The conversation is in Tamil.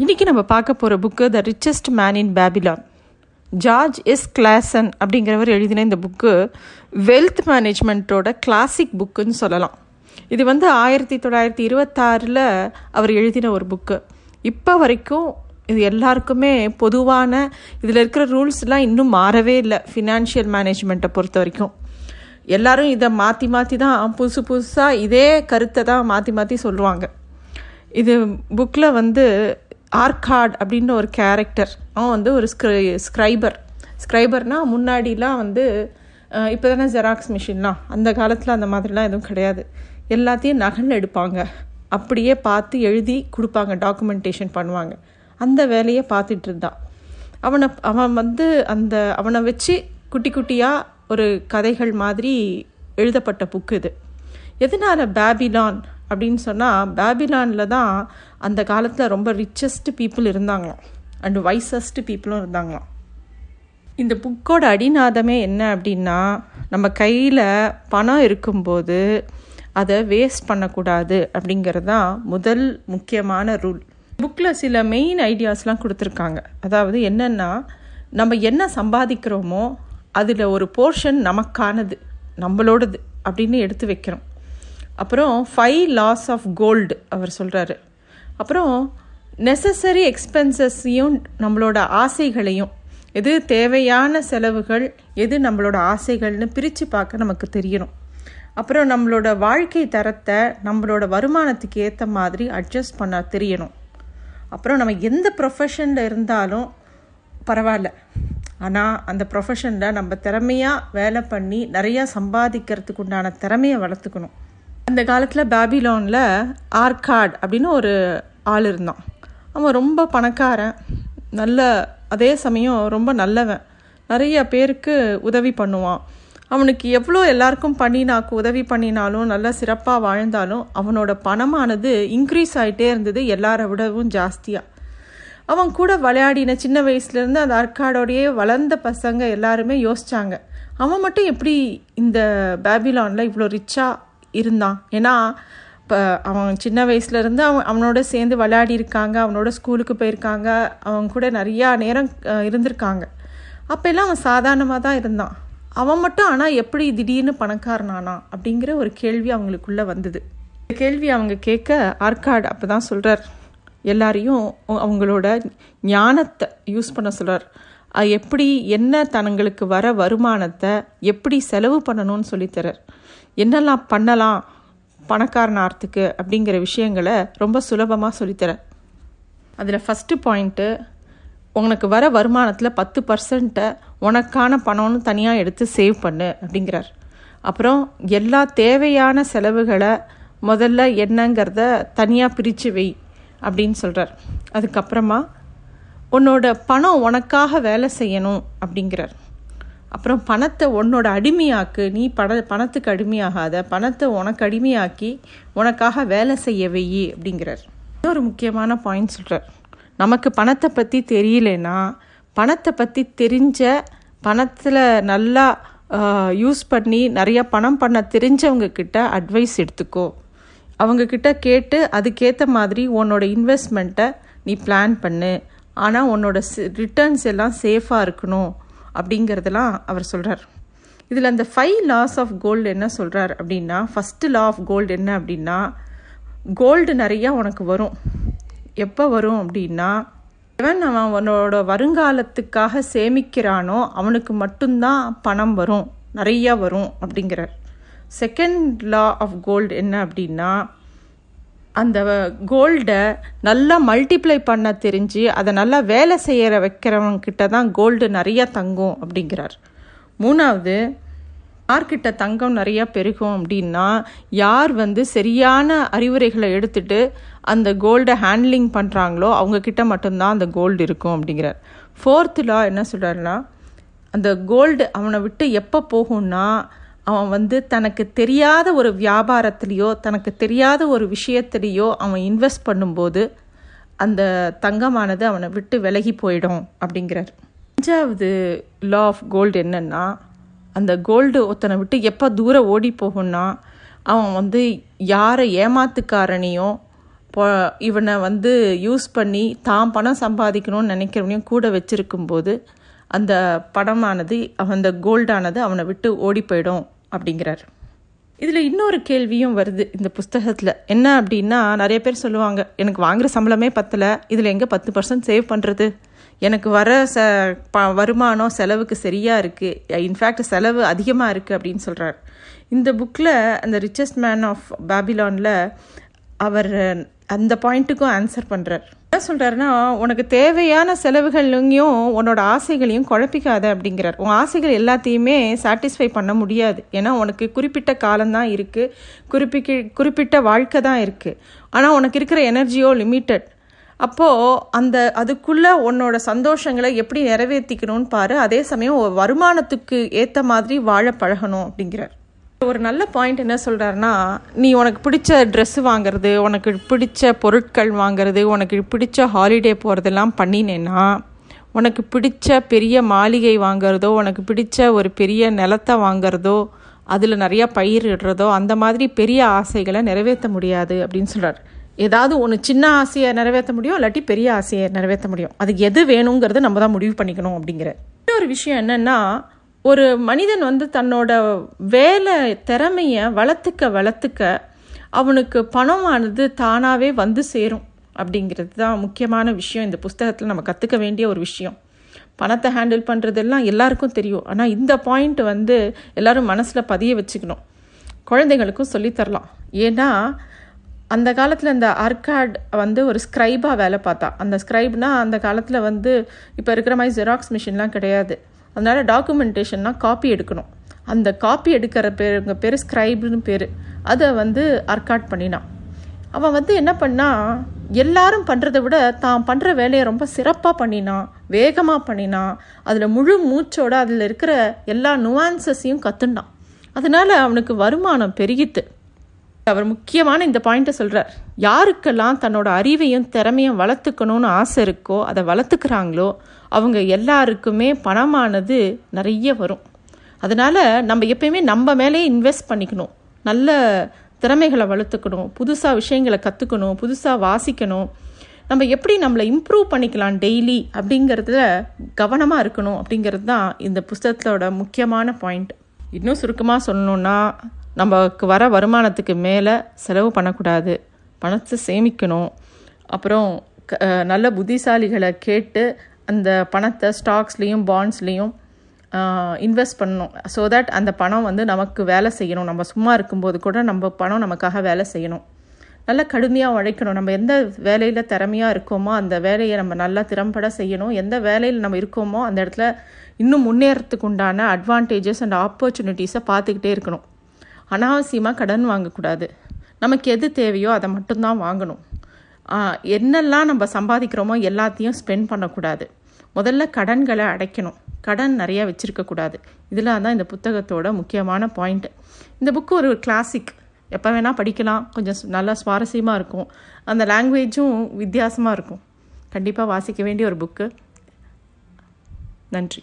இன்றைக்கி நம்ம பார்க்க போகிற book the richest man in Babylon George S Clason அப்படிங்கிறவர் எழுதின இந்த புக்கு வெல்த் மேனேஜ்மெண்ட்டோட கிளாசிக் புக்குன்னு சொல்லலாம். இது வந்து ஆயிரத்தி தொள்ளாயிரத்தி இருபத்தாறில் அவர் எழுதின ஒரு புக்கு இப்போ வரைக்கும் இது எல்லாருக்குமே பொதுவான இதில் இருக்கிற ரூல்ஸ்லாம் இன்னும் மாறவே இல்லை ஃபினான்ஷியல் மேனேஜ்மெண்ட்டை பொறுத்த வரைக்கும். எல்லாரும் இதை மாற்றி மாற்றி தான் புதுசு புதுசாக இதே கருத்தை தான் மாற்றி மாற்றி சொல்லுவாங்க. இது புக்கில் வந்து ஆர்காட் அப்படின்னு ஒரு கேரக்டர். அவன் வந்து ஒரு ஸ்க்ரை ஸ்க்ரைபர் ஸ்க்ரைபர்னால் முன்னாடிலாம் வந்து இப்போ தானே ஜெராக்ஸ் மிஷின்லாம் அந்த காலத்தில் அந்த மாதிரிலாம் எதுவும் கிடையாது. எல்லாத்தையும் நகல் எடுப்பாங்க. அப்படியே பார்த்து எழுதி கொடுப்பாங்க டாக்குமெண்டேஷன் பண்ணுவாங்க. அந்த வேலையை பார்த்துட்டு இருந்தான். அவனை அவன் வந்து அந்த அவனை வச்சு குட்டி குட்டியாக ஒரு கதைகள் மாதிரி எழுதப்பட்ட புக்கு இது. எதனால் பேபிலான் அப்படின்னு சொன்னால் பேபிலானில் தான் அந்த காலத்தில் ரொம்ப ரிச்சஸ்ட் பீப்புள் இருந்தாங்களாம். அண்ட் வைசஸ்ட் பீப்புளும் இருந்தாங்களாம். இந்த புக்கோட அடிநாதமே என்ன அப்படின்னா நம்ம கையில் பணம் இருக்கும்போது அதை வேஸ்ட் பண்ணக்கூடாது அப்படிங்கிறது தான் முதல் முக்கியமான ரூல் புக்கில் சில மெயின் ஐடியாஸ்லாம் கொடுத்துருக்காங்க. அதாவது என்னென்னா நம்ம என்ன சம்பாதிக்கிறோமோ அதில் ஒரு போர்ஷன் நமக்கானது நம்மளோடது அப்படின்னு எடுத்து வைக்கிறோம் அப்புறம் ஃபைவ் லாஸ் ஆஃப் கோல்டு அவர் சொல்கிறாரு அப்புறம் நெசசரி எக்ஸ்பென்சஸையும் நம்மளோட ஆசைகளையும் எது தேவையான செலவுகள் எது நம்மளோட ஆசைகள்னு பிரித்து பார்க்க நமக்கு தெரியணும். அப்புறம் நம்மளோட வாழ்க்கை தரத்தை நம்மளோட வருமானத்துக்கு ஏற்ற மாதிரி அட்ஜஸ்ட் பண்ண தெரியணும். அப்புறம் நம்ம எந்த ப்ரொஃபஷனில் இருந்தாலும் பரவாயில்ல. ஆனால் அந்த ப்ரொஃபஷனில் நம்ம திறமையாக வேலை பண்ணி நிறையா சம்பாதிக்கிறதுக்கு உண்டான திறமையை வளர்த்துக்கணும். அந்த காலத்தில் பேபிலோனில் ஆர்காட் அப்படின்னு ஒரு ஆள் இருந்தான். அவன் ரொம்ப பணக்காரன். நல்ல அதே சமயம் ரொம்ப நல்லவன். நிறைய பேருக்கு உதவி பண்ணுவான். அவனுக்கு எவ்வளோ எல்லாருக்கும் பண்ணினாக்கு உதவி பண்ணினாலும் நல்லா சிறப்பாக வாழ்ந்தாலும் அவனோட பணமானது இன்க்ரீஸ் ஆகிட்டே இருந்தது எல்லாரை விடவும் ஜாஸ்தியாக அவன் கூட விளையாடின சின்ன வயசுலேருந்து அந்த அர்க்காடோடையே வளர்ந்த பசங்க எல்லாருமே யோசித்தாங்க அவன் மட்டும் எப்படி இந்த பேபிலானில் இவ்வளோ ரிச்சாக இருந்தான். ஏன்னா இப்போ அவன் சின்ன வயசுலேருந்து அவன் அவனோட சேர்ந்து விளையாடி இருக்காங்க அவனோட ஸ்கூலுக்கு போயிருக்காங்க அவங்க கூட நிறையா நேரம் இருந்திருக்காங்க. அப்போல்லாம் அவன் சாதாரணமாக தான் இருந்தான். அவன் மட்டும் ஆனால் எப்படி திடீர்னு பணக்காரனானா அப்படிங்கிற ஒரு கேள்வி அவங்களுக்குள்ளே வந்தது. இந்த கேள்வி அவங்க கேட்க ஆர்காட் அப்போ தான் சொல்கிறார் எல்லாரையும் அவங்களோட ஞானத்தை யூஸ் பண்ண சொல்கிறார் எப்படி என்ன தனங்களுக்கு வர வருமானத்தை எப்படி செலவு பண்ணணும்னு சொல்லித்தரார் என்னெல்லாம் பண்ணலாம் பணக்காரன் ஆர்த்துக்கு அப்படிங்கிற விஷயங்களை ரொம்ப சுலபமாக சொல்லித்தரேன். அதில் ஃபஸ்ட்டு பாயிண்ட்டு உனக்கு வர வருமானத்தில் பத்து பர்சன்ட்டை உனக்கான பணம்னு தனியாக எடுத்து சேவ் பண்ணு அப்படிங்கிறார். அப்புறம் எல்லா தேவையான செலவுகளை முதல்ல என்னங்கிறத தனியாக பிரித்து வை அப்படின்னு சொல்கிறார் அதுக்கப்புறமா உன்னோட பணம் உனக்காக வேலை செய்யணும் அப்படிங்கிறார். அப்புறம் பணத்தை உன்னோட அடிமையாக்கு நீ பண பணத்துக்கு அடிமையாகாத பணத்தை உனக்கு அடிமையாக்கி உனக்காக வேலை செய்ய வெயி அப்படிங்கிறார். இன்னொரு முக்கியமான பாயிண்ட் சொல்கிறார் நமக்கு பணத்தை பற்றி தெரியலனா பணத்தை பற்றி தெரிஞ்ச பணத்தில் நல்லா யூஸ் பண்ணி நிறையா பணம் பண்ண தெரிஞ்சவங்க கிட்ட அட்வைஸ் எடுத்துக்கோ. அவங்கக்கிட்ட கேட்டு அதுக்கேற்ற மாதிரி உன்னோட இன்வெஸ்ட்மெண்ட்டை நீ பிளான் பண்ணு. ஆனால் உன்னோட ரிட்டர்ன்ஸ் எல்லாம் சேஃபாக இருக்கணும். அப்படிங்கிறதெல்லாம் அவர் சொல்கிறார் இதில் அந்த ஃபைவ் லாஸ் ஆஃப் கோல்டு என்ன சொல்கிறார் அப்படின்னா ஃபஸ்ட்டு லா ஆஃப் கோல்டு என்ன அப்படின்னா கோல்டு நிறையா உனக்கு வரும். எப்போ வரும் அப்படின்னா எவன் அவன் அவனோட வருங்காலத்துக்காக சேமிக்கிறானோ அவனுக்கு மட்டும்தான் பணம் வரும். நிறையா வரும் அப்படிங்கிறார். செகண்ட் லா ஆஃப் கோல்டு என்ன அப்படின்னா அந்த கோல்டை நல்லா மல்டிப்ளை பண்ண தெரிஞ்சு அதை நல்லா வேலை செய்கிற வைக்கிறவங்கிட்ட தான் கோல்டு நிறையா தங்கும் அப்படிங்கிறார். மூணாவது யார்கிட்ட தங்கம் நிறையா பெருகும் அப்படின்னா யார் வந்து சரியான அறிவுரைகளை எடுத்துட்டு அந்த கோல்டை ஹேண்ட்லிங் பண்ணுறாங்களோ அவங்கக்கிட்ட மட்டும்தான் அந்த கோல்டு இருக்கும் அப்படிங்கிறார். ஃபோர்த்து லா என்ன சொல்கிறாருன்னா அந்த கோல்டு அவனை விட்டு எப்போ போகும்னா அவன் வந்து தனக்கு தெரியாத ஒரு வியாபாரத்துலேயோ தனக்கு தெரியாத ஒரு விஷயத்துலேயோ அவன் இன்வெஸ்ட் பண்ணும்போது அந்த தங்கமானது அவனை விட்டு விலகி போயிடும் அப்படிங்கிறார். அஞ்சாவது லா ஆஃப் கோல்டு என்னென்னா அந்த கோல்டு ஒருத்தனை விட்டு எப்போ தூரம் ஓடி போகும்னா அவன் வந்து யாரை ஏமாத்துக்காரனையும் இவனை வந்து யூஸ் பண்ணி தான் பணம் சம்பாதிக்கணும்னு நினைக்கிறவனையும் கூட வச்சிருக்கும்போது அந்த பணமானது அந்த கோல்டானது அவனை விட்டு ஓடி போயிடும். அப்படிங்கிறார். இதில் இன்னொரு கேள்வியும் வருது இந்த புஸ்தகத்தில். என்ன அப்படின்னா நிறைய பேர் சொல்லுவாங்க எனக்கு வாங்குகிற சம்பளமே பத்தலை. இதில் எங்கே பத்து பர்சன்ட் சேவ் பண்ணுறது எனக்கு வர ச ப வருமானம் செலவுக்கு சரியாக இருக்குது இன்ஃபேக்ட் செலவு அதிகமாக இருக்குது அப்படின்னு சொல்கிறார் இந்த புக்கில் அந்த ரிச்சஸ்ட் மேன் ஆஃப் பாபிலானில் அவர் அந்த பாயிண்ட்டுக்கும் ஆன்சர் பண்ணுறார் என்ன சொல்கிறாருன்னா உனக்கு தேவையான செலவுகளையும் உன்னோட ஆசைகளையும் குழப்பிக்காத அப்படிங்கிறார். உன் ஆசைகள் எல்லாத்தையுமே சாட்டிஸ்ஃபை பண்ண முடியாது. ஏன்னா உனக்கு குறிப்பிட்ட காலம்தான் இருக்குது குறிப்பிட்ட குறிப்பிட்ட வாழ்க்கை தான் இருக்குது ஆனால் உனக்கு இருக்கிற எனர்ஜியோ லிமிட்டட் அப்போது அந்த அதுக்குள்ளே உன்னோட சந்தோஷங்களை எப்படி நிறைவேற்றிக்கணும்னு பாரு. அதே சமயம் வருமானத்துக்கு ஏற்ற மாதிரி வாழ பழகணும் அப்படிங்கிறார். ஒரு நல்ல பாயிண்ட் என்ன சொல்கிறாருன்னா நீ உனக்கு பிடிச்ச ட்ரெஸ்ஸு வாங்குறது உனக்கு பிடிச்ச பொருட்கள் வாங்குறது உனக்கு பிடிச்ச ஹாலிடே போகிறதெல்லாம் பண்ணினேன்னா உனக்கு பிடிச்ச பெரிய மாளிகை வாங்குறதோ உனக்கு பிடிச்ச ஒரு பெரிய நிலத்தை வாங்குறதோ அதில் நிறையா பயிரிடுறதோ அந்த மாதிரி பெரிய ஆசைகளை நிறைவேற்ற முடியாது அப்படின்னு சொல்கிறார் ஏதாவது ஒன்று சின்ன ஆசையை நிறைவேற்ற முடியும் இல்லாட்டி பெரிய ஆசையை நிறைவேற்ற முடியும். அதுக்கு எது வேணுங்கிறது நம்ம தான் முடிவு பண்ணிக்கணும் அப்படிங்கிற. இன்னொரு விஷயம் என்னென்னா ஒரு மனிதன் வந்து தன்னோட வேலை திறமையை வளர்த்துக்க வளர்த்துக்க அவனுக்கு பணமானது தானாகவே வந்து சேரும் அப்படிங்கிறது தான் முக்கியமான விஷயம். இந்த புஸ்தகத்தில் நம்ம கற்றுக்க வேண்டிய ஒரு விஷயம். பணத்தை ஹேண்டில் பண்ணுறதெல்லாம் எல்லாருக்கும் தெரியும். ஆனால் இந்த பாயிண்ட் வந்து எல்லாரும் மனசில் பதிய வச்சுக்கணும். குழந்தைங்களுக்கும் சொல்லித்தரலாம் ஏன்னா அந்த காலத்தில் இந்த அர்காட் வந்து ஒரு ஸ்க்ரைபாக வேலை பார்த்தா. அந்த ஸ்க்ரைப்னால் அந்த காலத்தில் வந்து இப்போ இருக்கிற மாதிரி ஜெராக்ஸ் மிஷின்லாம் கிடையாது. அதனால் டாக்குமெண்டேஷன்னா காப்பி எடுக்கணும். அந்த காப்பி எடுக்கிற பேருங்க பேர் ஸ்க்ரைப்னு பேர். அதை வந்து அர்காட் பண்ணினான். அவன் வந்து என்ன பண்ணா எல்லாரும் பண்ணுறதை விட தான் பண்ணுற வேலையை ரொம்ப சிறப்பாக பண்ணினான் வேகமாக பண்ணினான். அதில் முழு மூச்சோட அதில் இருக்கிற எல்லா நுவான்சஸையும் கற்றுண்டான் அதனால் அவனுக்கு வருமானம் பெருகித்து அவர் முக்கியமான இந்த பாயிண்ட்டை சொல்கிறார் யாருக்கெல்லாம் தன்னோட அறிவையும் திறமையும் வளர்த்துக்கணும்னு ஆசை இருக்கோ அதை வளர்த்துக்கிறாங்களோ அவங்க எல்லாருக்குமே பணமானது நிறைய வரும். அதனால் நம்ம எப்பயுமே நம்ம மேலே இன்வெஸ்ட் பண்ணிக்கணும். நல்ல திறமைகளை வளர்த்துக்கணும் புதுசாக விஷயங்களை கற்றுக்கணும் புதுசாக வாசிக்கணும். நம்ம எப்படி நம்மளை இம்ப்ரூவ் பண்ணிக்கலாம் டெய்லி அப்படிங்கிறதுல கவனமாக இருக்கணும் அப்படிங்கிறது தான் இந்த புஸ்தகத்தோட முக்கியமான பாயிண்ட் இன்னும் சுருக்கமாக சொல்லணுன்னா நமக்கு வர வருமானத்துக்கு மேலே செலவு பண்ணக்கூடாது. பணத்தை சேமிக்கணும். அப்புறம் க- நல்ல புத்திசாலிகளை கேட்டு அந்த பணத்தை ஸ்டாக்ஸ்லேயும் பாண்ட்ஸ்லேயும் இன்வெஸ்ட் பண்ணணும். ஸோ தட் அந்த பணம் வந்து நமக்கு வேலை செய்யணும். நம்ம சும்மா இருக்கும்போது கூட நம்ம பணம் நமக்காக வேலை செய்யணும். நல்லா கடுமையாக உழைக்கணும். நம்ம எந்த வேலையில் திறமையாக இருக்கோமோ அந்த வேலையை நம்ம நல்லா திறம்பட செய்யணும். எந்த வேலையில் நம்ம இருக்கோமோ அந்த இடத்துல இன்னும் முன்னேறத்துக்கு உண்டான அட்வான்டேஜஸ் அண்ட் ஆப்பர்ச்சுனிட்டிஸை பார்த்துக்கிட்டே இருக்கணும். அனாவசியமாக கடன் வாங்கக்கூடாது. நமக்கு எது தேவையோ அதை மட்டும்தான் வாங்கணும். என்னெல்லாம் நம்ம சம்பாதிக்கிறோமோ எல்லாத்தையும் ஸ்பெண்ட் பண்ணக்கூடாது. முதல்ல கடன்களை அடைக்கணும். கடன் நிறையா வச்சுருக்கக்கூடாது. இதெல்லாம் தான் இந்த புத்தகத்தோட முக்கியமான பாயிண்ட் இந்த புக்கு ஒரு கிளாசிக் எப்போ வேணால் படிக்கலாம். கொஞ்சம் நல்லா சுவாரஸ்யமாக இருக்கும். அந்த லாங்குவேஜும் வித்தியாசமாக இருக்கும். கண்டிப்பாக வாசிக்க வேண்டிய ஒரு புக்கு நன்றி.